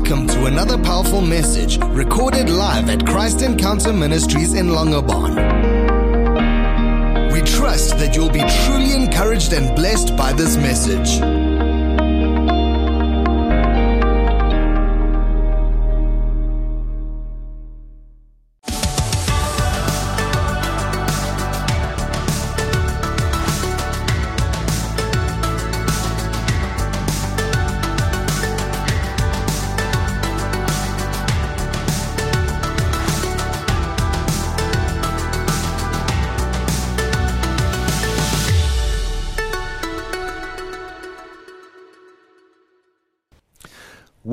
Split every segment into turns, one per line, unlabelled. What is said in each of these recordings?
Welcome to another powerful message recorded live at Christ Encounter Ministries in Langebaan. We trust that you'll be truly encouraged and blessed by this message.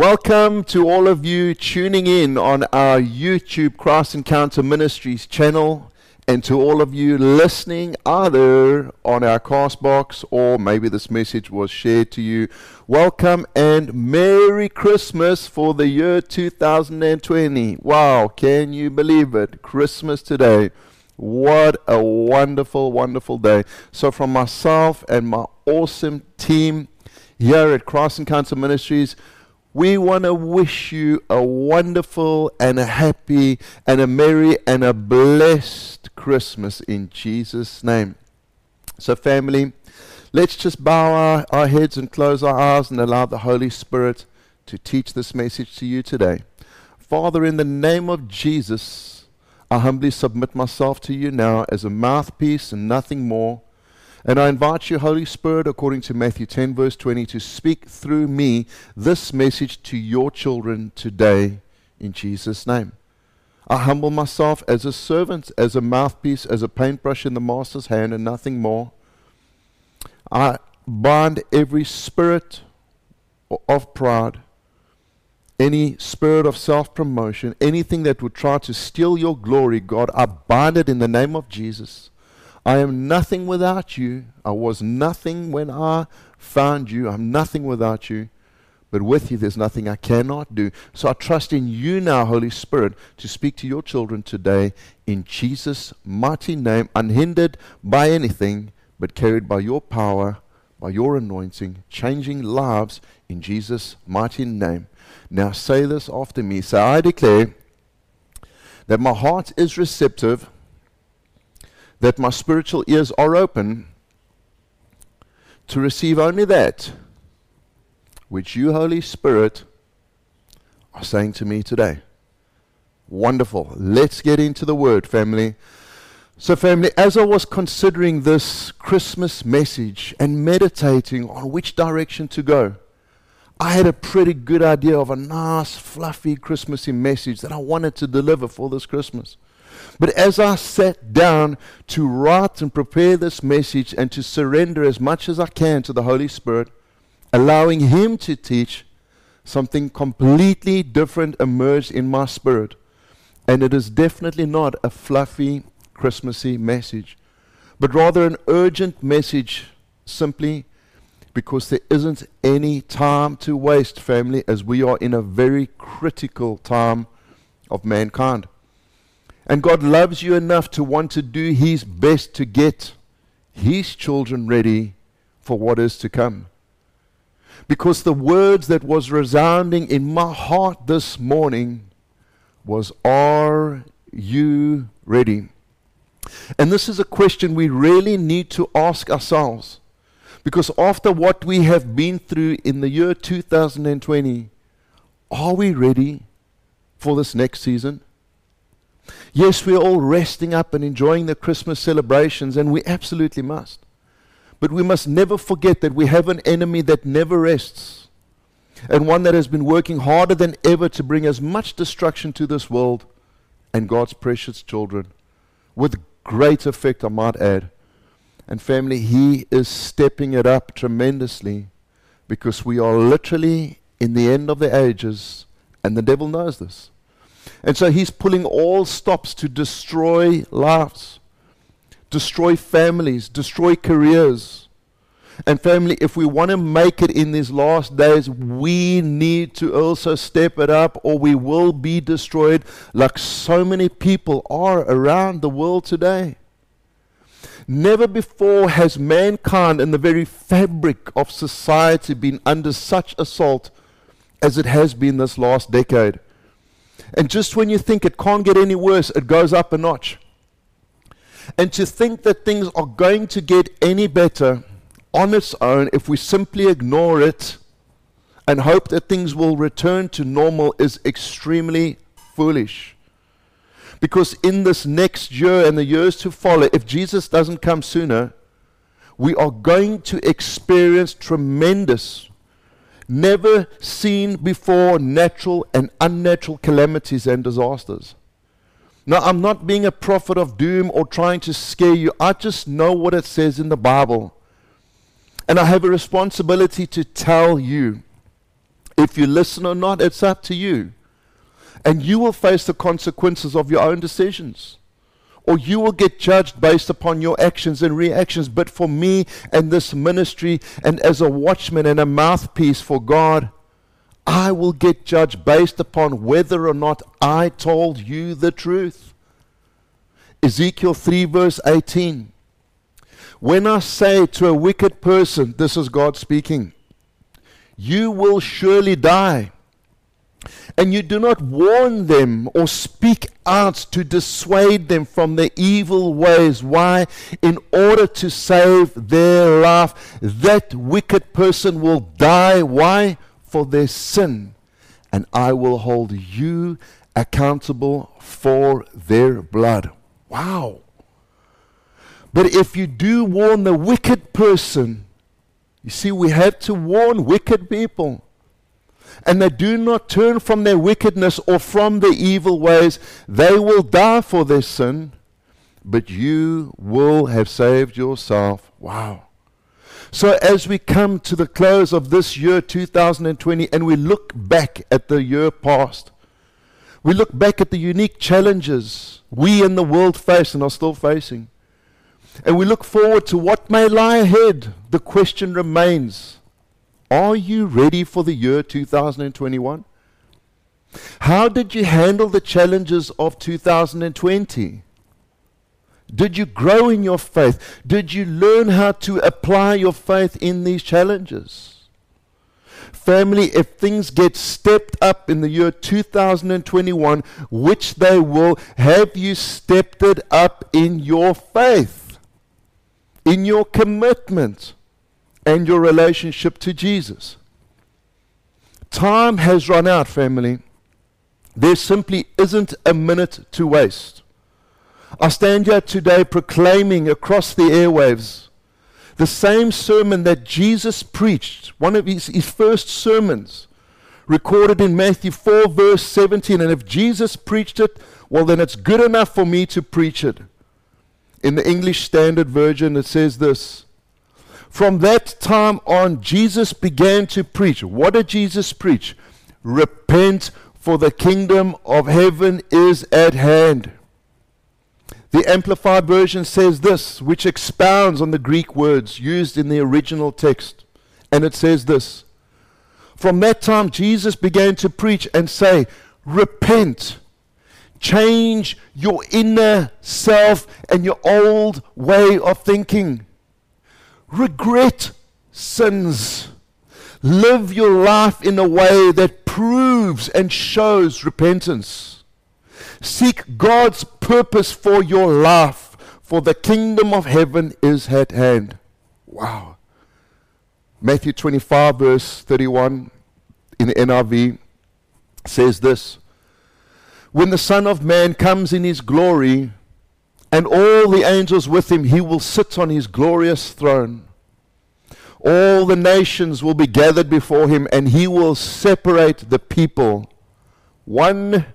Welcome to all of you tuning in on our YouTube Christ Encounter Ministries channel, and to all of you listening either on our Castbox or maybe this message was shared to you. Welcome and Merry Christmas for the year 2020. Wow, can you believe it? Christmas today. What a wonderful, wonderful day. So, from myself and my awesome team here at Christ Encounter Ministries, we want to wish you a wonderful and a happy and a merry and a blessed Christmas in Jesus' name. So, family, let's just bow our, our heads and close our eyes and allow the Holy Spirit to teach this message to you today. Father, in the name of Jesus, I humbly submit myself to you now as a mouthpiece and nothing more. And I invite you, Holy Spirit, according to Matthew 10, verse 20, to speak through me this message to your children today in Jesus' name. I humble myself as a servant, as a mouthpiece, as a paintbrush in the Master's hand, and nothing more. I bind every spirit of pride, any spirit of self promotion, anything that would try to steal your glory, God, I bind it in the name of Jesus. I am nothing without you. I was nothing when I found you. I'm nothing without you. But with you, there's nothing I cannot do. So I trust in you now, Holy Spirit, to speak to your children today in Jesus' mighty name, unhindered by anything, but carried by your power, by your anointing, changing lives in Jesus' mighty name. Now say this after me. Say, I declare that my heart is receptive that my spiritual ears are open to receive only that which you, Holy Spirit, are saying to me today. Wonderful. Let's get into the word, family. So, family, as I was considering this Christmas message and meditating on which direction to go, I had a pretty good idea of a nice, fluffy Christmassy message that I wanted to deliver for this Christmas. But as I sat down to write and prepare this message and to surrender as much as I can to the Holy Spirit, allowing Him to teach, something completely different emerged in my spirit. And it is definitely not a fluffy, Christmassy message, but rather an urgent message simply because there isn't any time to waste, family, as we are in a very critical time of mankind. And God loves you enough to want to do His best to get His children ready for what is to come. Because the words that was resounding in my heart this morning was, Are you ready? And this is a question we really need to ask ourselves. Because after what we have been through in the year 2020, are we ready for this next season? Yes, we're all resting up and enjoying the Christmas celebrations, and we absolutely must. But we must never forget that we have an enemy that never rests, and one that has been working harder than ever to bring as much destruction to this world and God's precious children, with great effect, I might add. And family, he is stepping it up tremendously because we are literally in the end of the ages, and the devil knows this. And so he's pulling all stops to destroy lives, destroy families, destroy careers. And family, if we want to make it in these last days, we need to also step it up or we will be destroyed like so many people are around the world today. Never before has mankind and the very fabric of society been under such assault as it has been this last decade. And just when you think it can't get any worse, it goes up a notch. And to think that things are going to get any better on its own if we simply ignore it and hope that things will return to normal is extremely foolish. Because in this next year and the years to follow, if Jesus doesn't come sooner, we are going to experience tremendous, never seen before natural and unnatural calamities and disasters. Now, I'm not being a prophet of doom or trying to scare you. I just know what it says in the Bible. And I have a responsibility to tell you. If you listen or not, it's up to you. And you will face the consequences of your own decisions. Or you will get judged based upon your actions and reactions. But for me and this ministry, and as a watchman and a mouthpiece for God, I will get judged based upon whether or not I told you the truth. Ezekiel 3, verse 18. When I say to a wicked person, this is God speaking, you will surely die, and you do not warn them or speak out to dissuade them from their evil ways, why? In order to save their life, that wicked person will die. Why? for their sin, and I will hold you accountable for their blood. Wow. But if you do warn the wicked person, you see, we have to warn wicked people. And they do not turn from their wickedness or from their evil ways, they will die for their sin, but you will have saved yourself. Wow. So, as we come to the close of this year 2020 and we look back at the year past, we look back at the unique challenges we and the world face and are still facing. And we look forward to what may lie ahead. The question remains Are you ready for the year 2021? How did you handle the challenges of 2020? Did you grow in your faith? Did you learn how to apply your faith in these challenges? Family, if things get stepped up in the year 2021, which they will, have you stepped it up in your faith, in your commitment, and your relationship to Jesus? Time has run out, family. There simply isn't a minute to waste. I stand here today proclaiming across the airwaves the same sermon that Jesus preached, one of his, his first sermons, recorded in Matthew 4, verse 17. And if Jesus preached it, well, then it's good enough for me to preach it. In the English Standard Version, it says this From that time on, Jesus began to preach. What did Jesus preach? Repent, for the kingdom of heaven is at hand. The Amplified Version says this, which expounds on the Greek words used in the original text. And it says this From that time, Jesus began to preach and say, Repent, change your inner self and your old way of thinking. Regret sins. Live your life in a way that proves and shows repentance. Seek God's purpose for your life, for the kingdom of heaven is at hand. Wow. Matthew 25, verse 31 in the NIV says this When the Son of Man comes in his glory, and all the angels with him, he will sit on his glorious throne. All the nations will be gathered before him, and he will separate the people one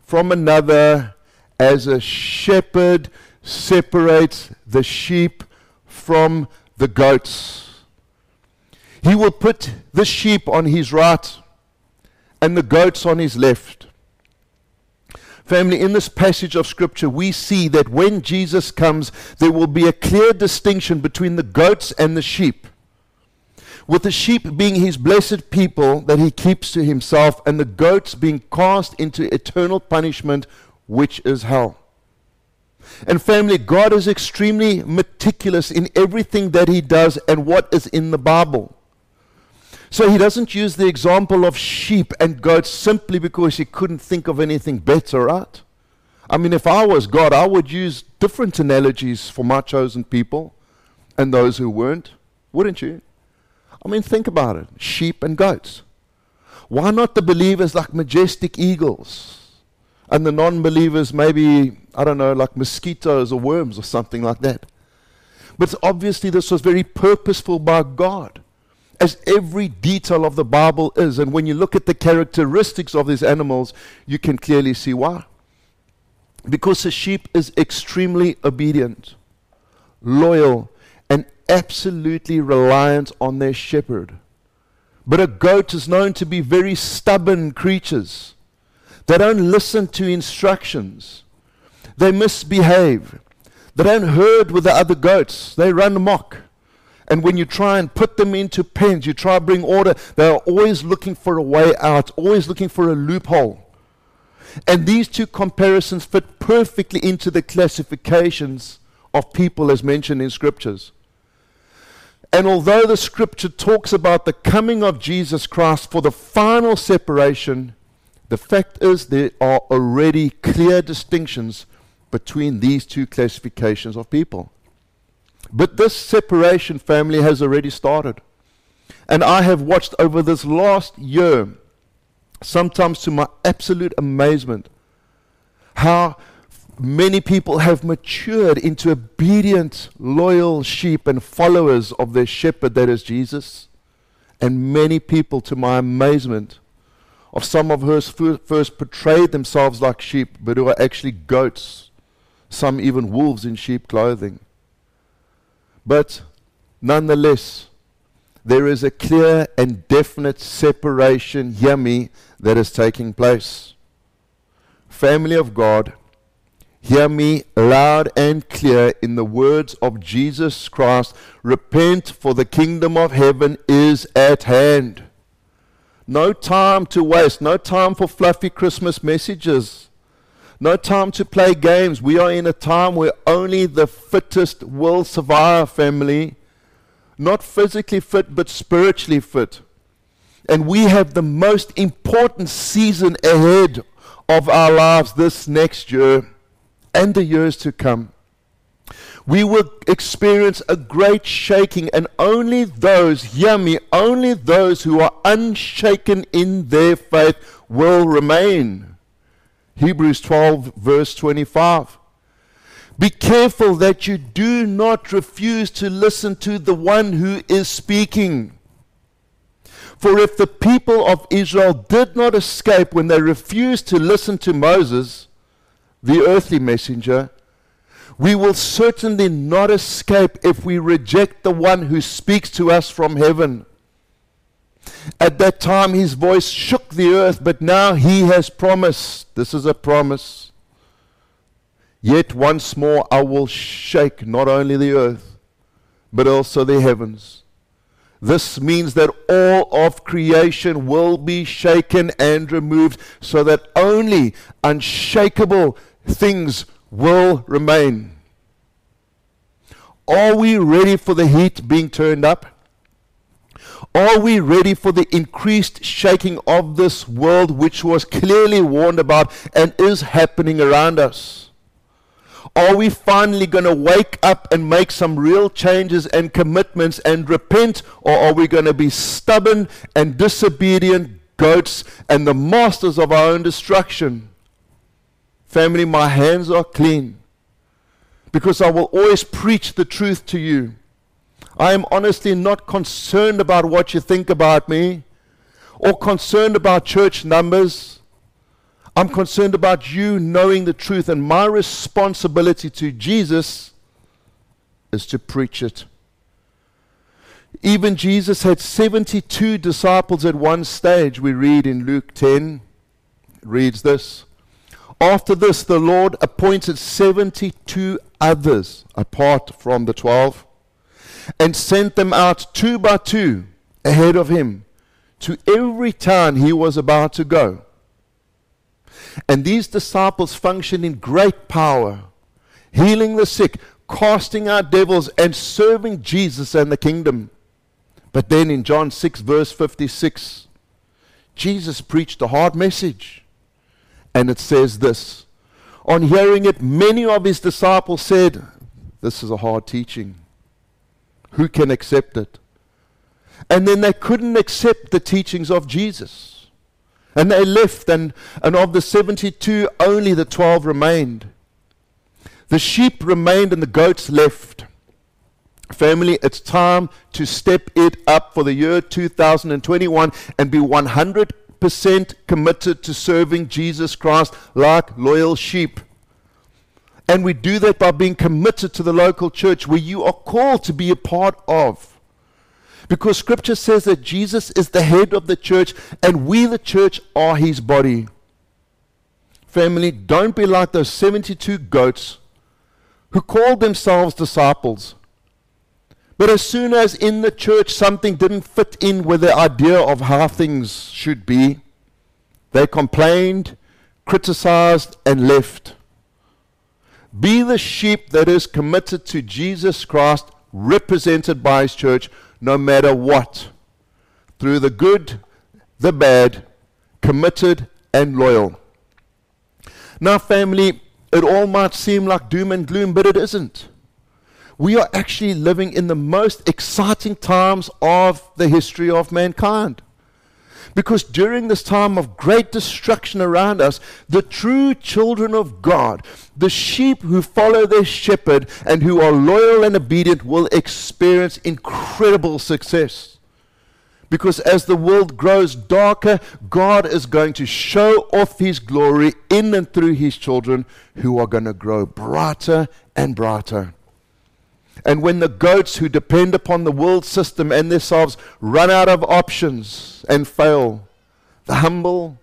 from another as a shepherd separates the sheep from the goats. He will put the sheep on his right and the goats on his left. Family, in this passage of Scripture, we see that when Jesus comes, there will be a clear distinction between the goats and the sheep with the sheep being his blessed people that he keeps to himself, and the goats being cast into eternal punishment, which is hell. And family, God is extremely meticulous in everything that he does and what is in the Bible. So he doesn't use the example of sheep and goats simply because he couldn't think of anything better, right? I mean, if I was God, I would use different analogies for my chosen people and those who weren't, wouldn't you? I mean, think about it sheep and goats. Why not the believers like majestic eagles? And the non believers, maybe, I don't know, like mosquitoes or worms or something like that. But obviously, this was very purposeful by God, as every detail of the Bible is. And when you look at the characteristics of these animals, you can clearly see why. Because a sheep is extremely obedient, loyal, and absolutely reliant on their shepherd. But a goat is known to be very stubborn creatures. They don't listen to instructions. They misbehave. They don't herd with the other goats. They run amok. And when you try and put them into pens, you try to bring order, they are always looking for a way out, always looking for a loophole. And these two comparisons fit perfectly into the classifications of people as mentioned in scriptures. And although the scripture talks about the coming of Jesus Christ for the final separation, the fact is there are already clear distinctions between these two classifications of people. But this separation family has already started. And I have watched over this last year sometimes to my absolute amazement, how many people have matured into obedient, loyal sheep and followers of their shepherd, that is Jesus. And many people, to my amazement, of some of who first portrayed themselves like sheep, but who are actually goats, some even wolves in sheep clothing. But nonetheless, there is a clear and definite separation, hear me, that is taking place. Family of God, hear me loud and clear in the words of Jesus Christ repent, for the kingdom of heaven is at hand. No time to waste, no time for fluffy Christmas messages. No time to play games. We are in a time where only the fittest will survive, family. Not physically fit, but spiritually fit. And we have the most important season ahead of our lives this next year and the years to come. We will experience a great shaking, and only those, hear me, only those who are unshaken in their faith will remain. Hebrews 12, verse 25. Be careful that you do not refuse to listen to the one who is speaking. For if the people of Israel did not escape when they refused to listen to Moses, the earthly messenger, we will certainly not escape if we reject the one who speaks to us from heaven. At that time, his voice shook the earth, but now he has promised. This is a promise. Yet once more I will shake not only the earth, but also the heavens. This means that all of creation will be shaken and removed so that only unshakable things will remain. Are we ready for the heat being turned up? Are we ready for the increased shaking of this world, which was clearly warned about and is happening around us? Are we finally going to wake up and make some real changes and commitments and repent? Or are we going to be stubborn and disobedient goats and the masters of our own destruction? Family, my hands are clean because I will always preach the truth to you. I am honestly not concerned about what you think about me or concerned about church numbers I'm concerned about you knowing the truth, and my responsibility to Jesus is to preach it. Even Jesus had 72 disciples at one stage. We read in Luke 10, reads this. After this, the Lord appointed 72 others apart from the 12 and sent them out two by two ahead of him to every town he was about to go. And these disciples functioned in great power, healing the sick, casting out devils, and serving Jesus and the kingdom. But then in John 6, verse 56, Jesus preached a hard message. And it says this On hearing it, many of his disciples said, This is a hard teaching. Who can accept it? And then they couldn't accept the teachings of Jesus. And they left, and, and of the 72, only the 12 remained. The sheep remained, and the goats left. Family, it's time to step it up for the year 2021 and be 100% committed to serving Jesus Christ like loyal sheep. And we do that by being committed to the local church where you are called to be a part of. Because scripture says that Jesus is the head of the church and we, the church, are his body. Family, don't be like those 72 goats who called themselves disciples but as soon as in the church something didn't fit in with their idea of how things should be, they complained, criticized, and left. Be the sheep that is committed to Jesus Christ, represented by his church, no matter what. Through the good, the bad, committed, and loyal. Now, family, it all might seem like doom and gloom, but it isn't we are actually living in the most exciting times of the history of mankind. Because during this time of great destruction around us, the true children of God, the sheep who follow their shepherd and who are loyal and obedient, will experience incredible success. Because as the world grows darker, God is going to show off His glory in and through His children who are going to grow brighter and brighter. And when the goats who depend upon the world system and themselves run out of options and fail, the humble,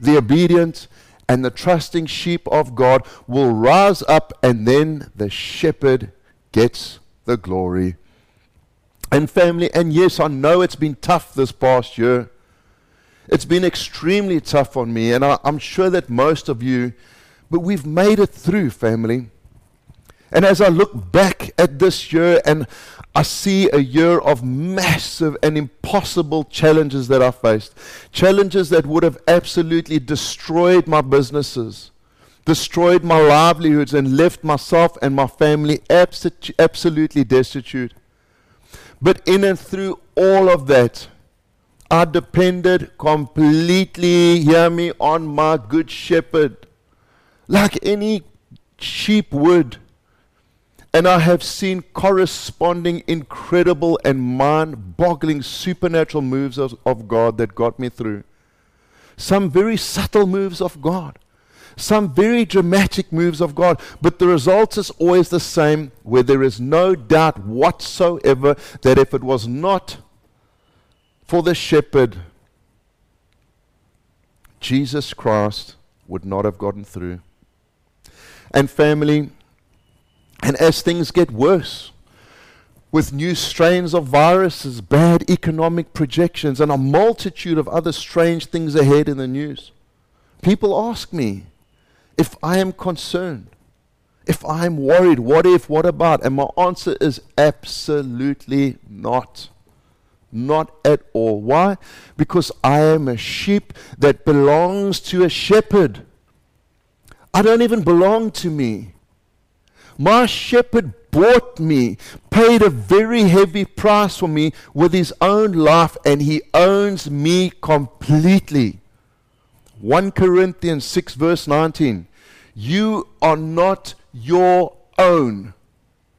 the obedient, and the trusting sheep of God will rise up, and then the shepherd gets the glory. And family, and yes, I know it's been tough this past year. It's been extremely tough on me, and I, am sure that most of you, but we've made it through, family. And as I look back at this year and I see a year of massive and impossible challenges that I faced, challenges that would have absolutely destroyed my businesses, destroyed my livelihoods, and left myself and my family abso- absolutely destitute. But in and through all of that, I depended completely, hear me, on my good shepherd. Like any sheep would. And I have seen corresponding incredible and mind boggling supernatural moves of, of, God that got me through. Some very subtle moves of God, some very dramatic moves of God, but the result is always the same, where there is no doubt whatsoever that if it was not for the shepherd, Jesus Christ would not have gotten through. And family, and as things get worse, with new strains of viruses, bad economic projections, and a multitude of other strange things ahead in the news, people ask me if I am concerned, if I am worried, what if, what about? And my answer is absolutely not. Not at all. Why? Because I am a sheep that belongs to a shepherd. I don't even belong to me. My shepherd bought me, paid a very heavy price for me with his own life, and he owns me completely. 1 Corinthians 6, verse 19. You are not your own.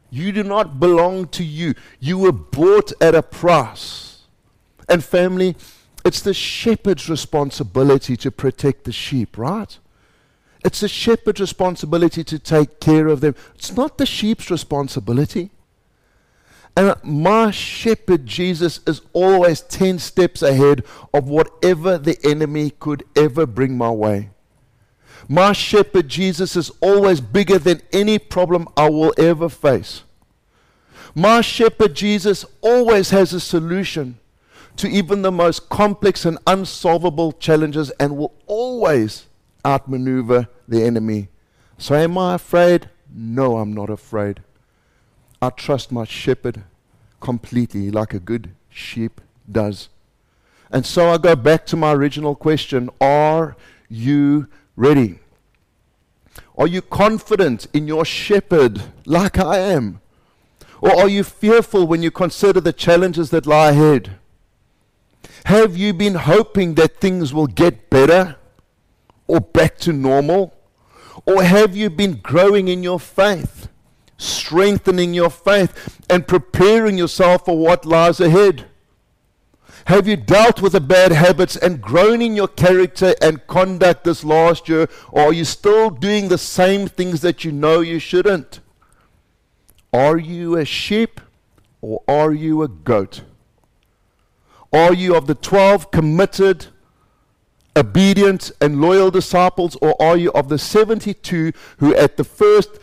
You do not belong to you. You were bought at a price. And family, it's the shepherd's responsibility to protect the sheep, right? It's the shepherd's responsibility to take care of them. It's not the sheep's responsibility. And my shepherd, Jesus, is always 10 steps ahead of whatever the enemy could ever bring my way. My shepherd, Jesus, is always bigger than any problem I will ever face. My shepherd, Jesus, always has a solution to even the most complex and unsolvable challenges and will always outmaneuver the enemy. So, am I afraid? No, I'm not afraid. I trust my shepherd completely, like a good sheep does. And so I go back to my original question Are you ready? Are you confident in your shepherd like I am? Or are you fearful when you consider the challenges that lie ahead? Have you been hoping that things will get better or back to normal? Or have you been growing in your faith, strengthening your faith, and preparing yourself for what lies ahead? Have you dealt with the bad habits and grown in your character and conduct this last year, or are you still doing the same things that you know you shouldn't? Are you a sheep or are you a goat? Are you of the 12 committed, obedient, and loyal disciples, or are you of the 72 who, at the first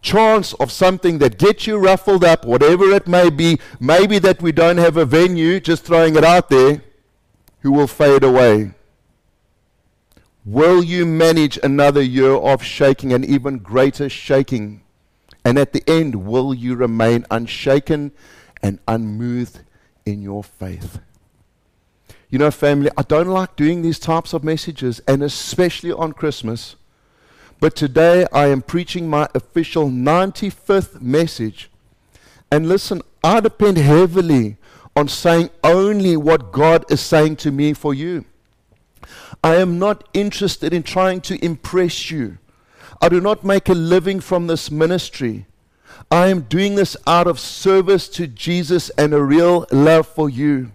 chance of something that gets you ruffled up, whatever it may be, maybe that we don't have a venue, just throwing it out there, who will fade away? Will you manage another year of shaking and even greater shaking? And at the end, will you remain unshaken and unmoved in your faith? You know, family, I don't like doing these types of messages, and especially on Christmas but today I am preaching my official 95th message. And listen, I depend heavily on saying only what God is saying to me for you. I am not interested in trying to impress you. I do not make a living from this ministry. I am doing this out of service to Jesus and a real love for you.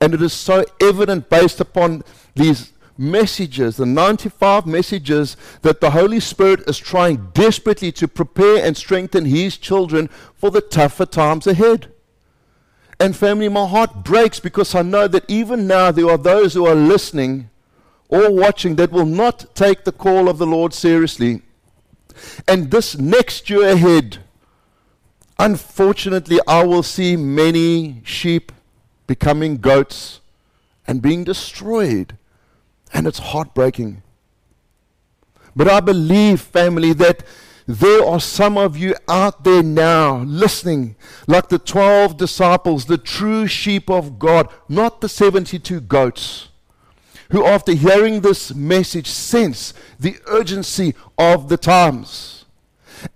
And it is so evident based upon these messages, the 95 messages that the Holy Spirit is trying desperately to prepare and strengthen His children for the tougher times ahead. And family, my heart breaks because I know that even now there are those who are listening or watching that will not take the call of the Lord seriously. And this next year ahead, unfortunately, I will see many sheep becoming goats and being destroyed and it's heartbreaking. But I believe, family, that there are some of you out there now listening, like the 12 disciples, the true sheep of God, not the 72 goats, who, after hearing this message, sense the urgency of the times.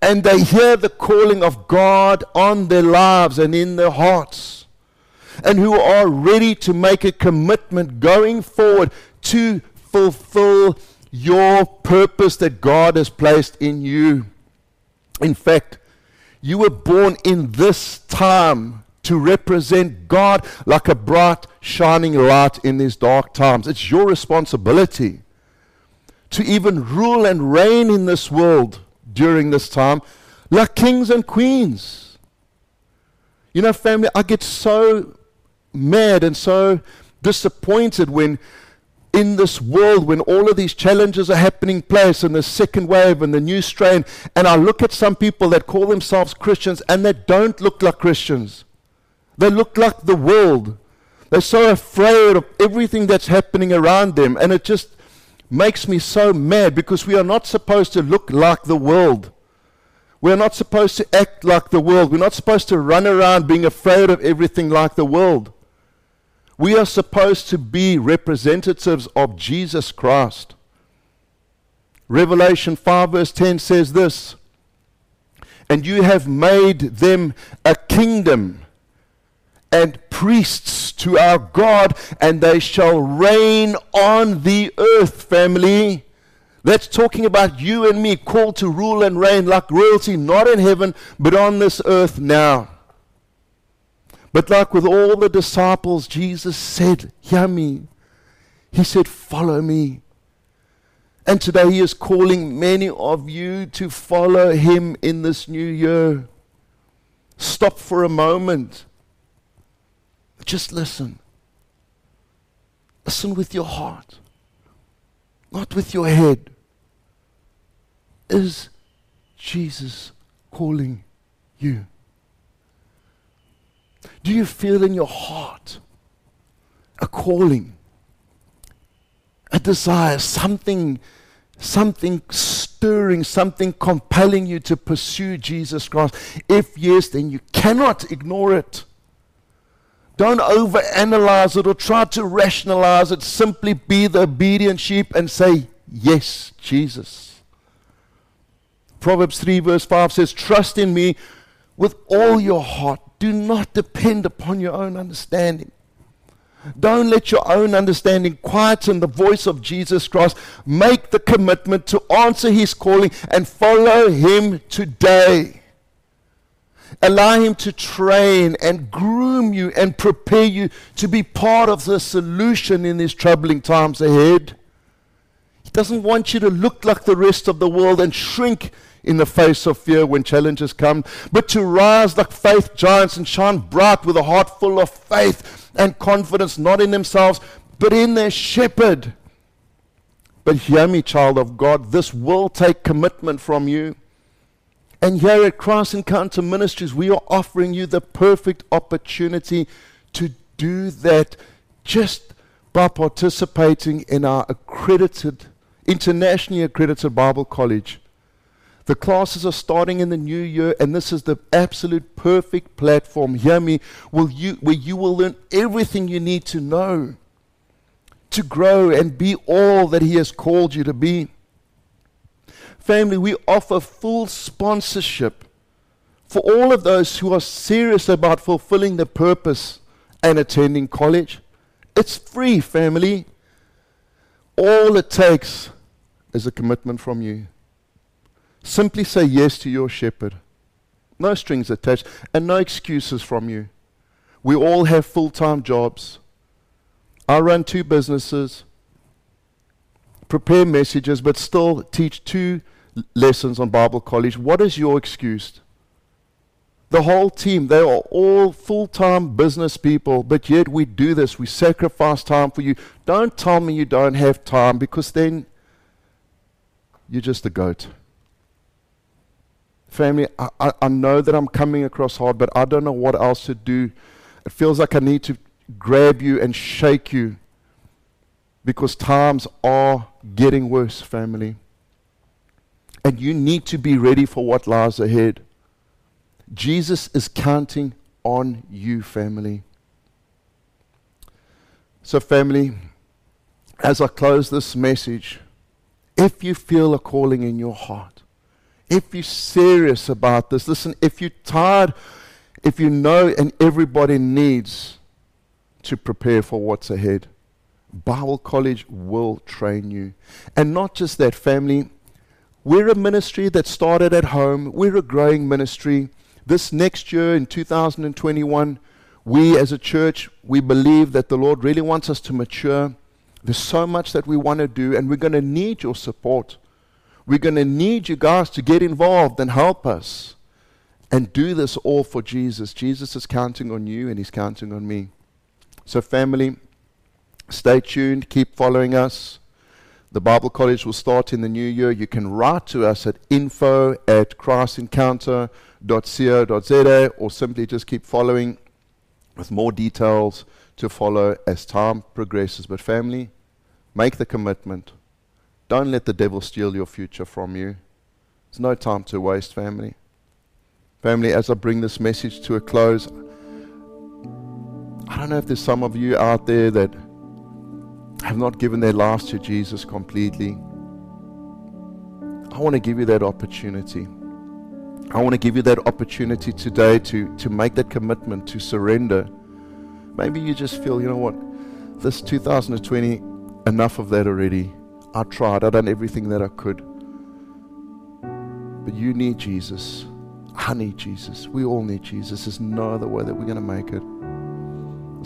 And they hear the calling of God on their lives and in their hearts. And who are ready to make a commitment going forward to fulfill your purpose that God has placed in you. In fact, you were born in this time to represent God like a bright, shining light in these dark times. It's your responsibility to even rule and reign in this world during this time like kings and queens. You know, family, I get so mad and so disappointed when in this world when all of these challenges are happening place and the second wave and the new strain and I look at some people that call themselves Christians and they don't look like Christians. They look like the world. They're so afraid of everything that's happening around them and it just makes me so mad because we are not supposed to look like the world. We're not supposed to act like the world. We're not supposed to run around being afraid of everything like the world. We are supposed to be representatives of Jesus Christ. Revelation 5, verse 10 says this And you have made them a kingdom and priests to our God, and they shall reign on the earth, family. That's talking about you and me, called to rule and reign like royalty, not in heaven, but on this earth now. But like with all the disciples, Jesus said, Hear me. He said, Follow me. And today He is calling many of you to follow Him in this new year. Stop for a moment. Just listen. Listen with your heart, not with your head. Is Jesus calling you? Do you feel in your heart a calling, a desire, something, something stirring, something compelling you to pursue Jesus Christ? If yes, then you cannot ignore it. Don't overanalyze it or try to rationalize it. Simply be the obedient sheep and say, Yes, Jesus. Proverbs 3, verse 5 says, Trust in me with all your heart. Do not depend upon your own understanding. Don't let your own understanding quieten the voice of Jesus Christ. Make the commitment to answer his calling and follow him today. Allow him to train and groom you and prepare you to be part of the solution in these troubling times ahead. He doesn't want you to look like the rest of the world and shrink in the face of fear when challenges come, but to rise like faith giants and shine bright with a heart full of faith and confidence, not in themselves, but in their shepherd. But hear me, child of God, this will take commitment from you. And here at Christ Encounter Ministries, we are offering you the perfect opportunity to do that just by participating in our accredited, internationally accredited Bible College. The classes are starting in the new year, and this is the absolute perfect platform. Hear me, will you, where you will learn everything you need to know to grow and be all that He has called you to be. Family, we offer full sponsorship for all of those who are serious about fulfilling the purpose and attending college. It's free, family. All it takes is a commitment from you. Simply say yes to your shepherd. No strings attached and no excuses from you. We all have full time jobs. I run two businesses, prepare messages, but still teach two lessons on Bible college. What is your excuse? The whole team, they are all full time business people, but yet we do this. We sacrifice time for you. Don't tell me you don't have time because then you're just a goat. Family, I, I, I know that I'm coming across hard, but I don't know what else to do. It feels like I need to grab you and shake you because times are getting worse, family. And you need to be ready for what lies ahead. Jesus is counting on you, family. So, family, as I close this message, if you feel a calling in your heart, if you're serious about this, listen, if you're tired, if you know and everybody needs to prepare for what's ahead, Bible College will train you. And not just that, family. We're a ministry that started at home. We're a growing ministry. This next year in 2021, we as a church, we believe that the Lord really wants us to mature. There's so much that we want to do, and we're going to need your support. We're going to need you guys to get involved and help us and do this all for Jesus. Jesus is counting on you and he's counting on me. So, family, stay tuned, keep following us. The Bible College will start in the new year. You can write to us at info at christencounter.co.za or simply just keep following with more details to follow as time progresses. But, family, make the commitment. Don't let the devil steal your future from you. There's no time to waste, family. Family, as I bring this message to a close, I don't know if there's some of you out there that have not given their lives to Jesus completely. I want to give you that opportunity. I want to give you that opportunity today to, to make that commitment, to surrender. Maybe you just feel, you know what, this 2020, enough of that already. I tried, I done everything that I could. But you need Jesus. I need Jesus. We all need Jesus. There's no other way that we're going to make it.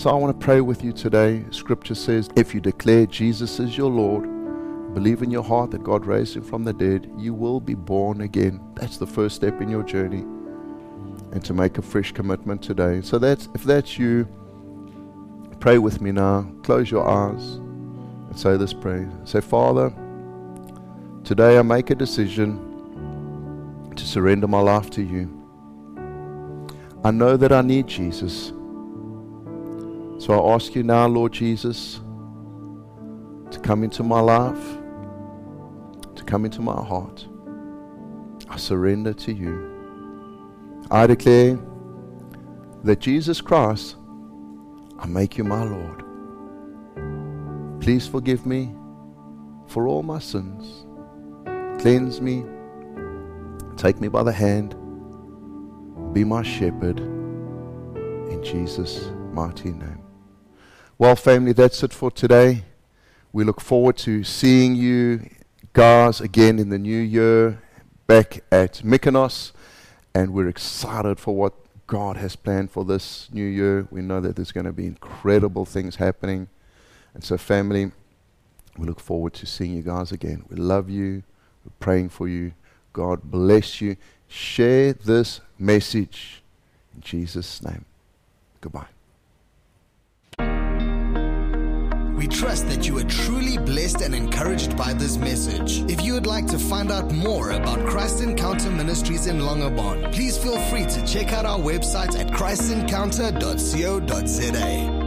So I want to pray with you today. Scripture says, if you declare Jesus is your Lord, believe in your heart that God raised him from the dead, you will be born again. That's the first step in your journey. And to make a fresh commitment today. So that's if that's you, pray with me now. Close your eyes and say this prayer. Say, Father, today I make a decision to surrender my life to you. I know that I need Jesus. So I ask you now, Lord Jesus, to come into my life, to come into my heart. I surrender to you. I declare that Jesus Christ I make you my Lord. Please forgive me for all my sins. Cleanse me. Take me by the hand. Be my shepherd. In Jesus' mighty name. Well, family, that's it for today. We look forward to seeing you guys again in the new year back at Mykonos. And we're excited for what God has planned for this new year. We know that there's going to be incredible things happening. And so, family, we look forward to seeing you guys again. We love you. We're praying for you. God bless you. Share this message in Jesus' name. Goodbye.
We trust that you are truly blessed and encouraged by this message. If you would like to find out more about Christ Encounter Ministries in Langebaan, please feel free to check out our website at christencounter.co.za.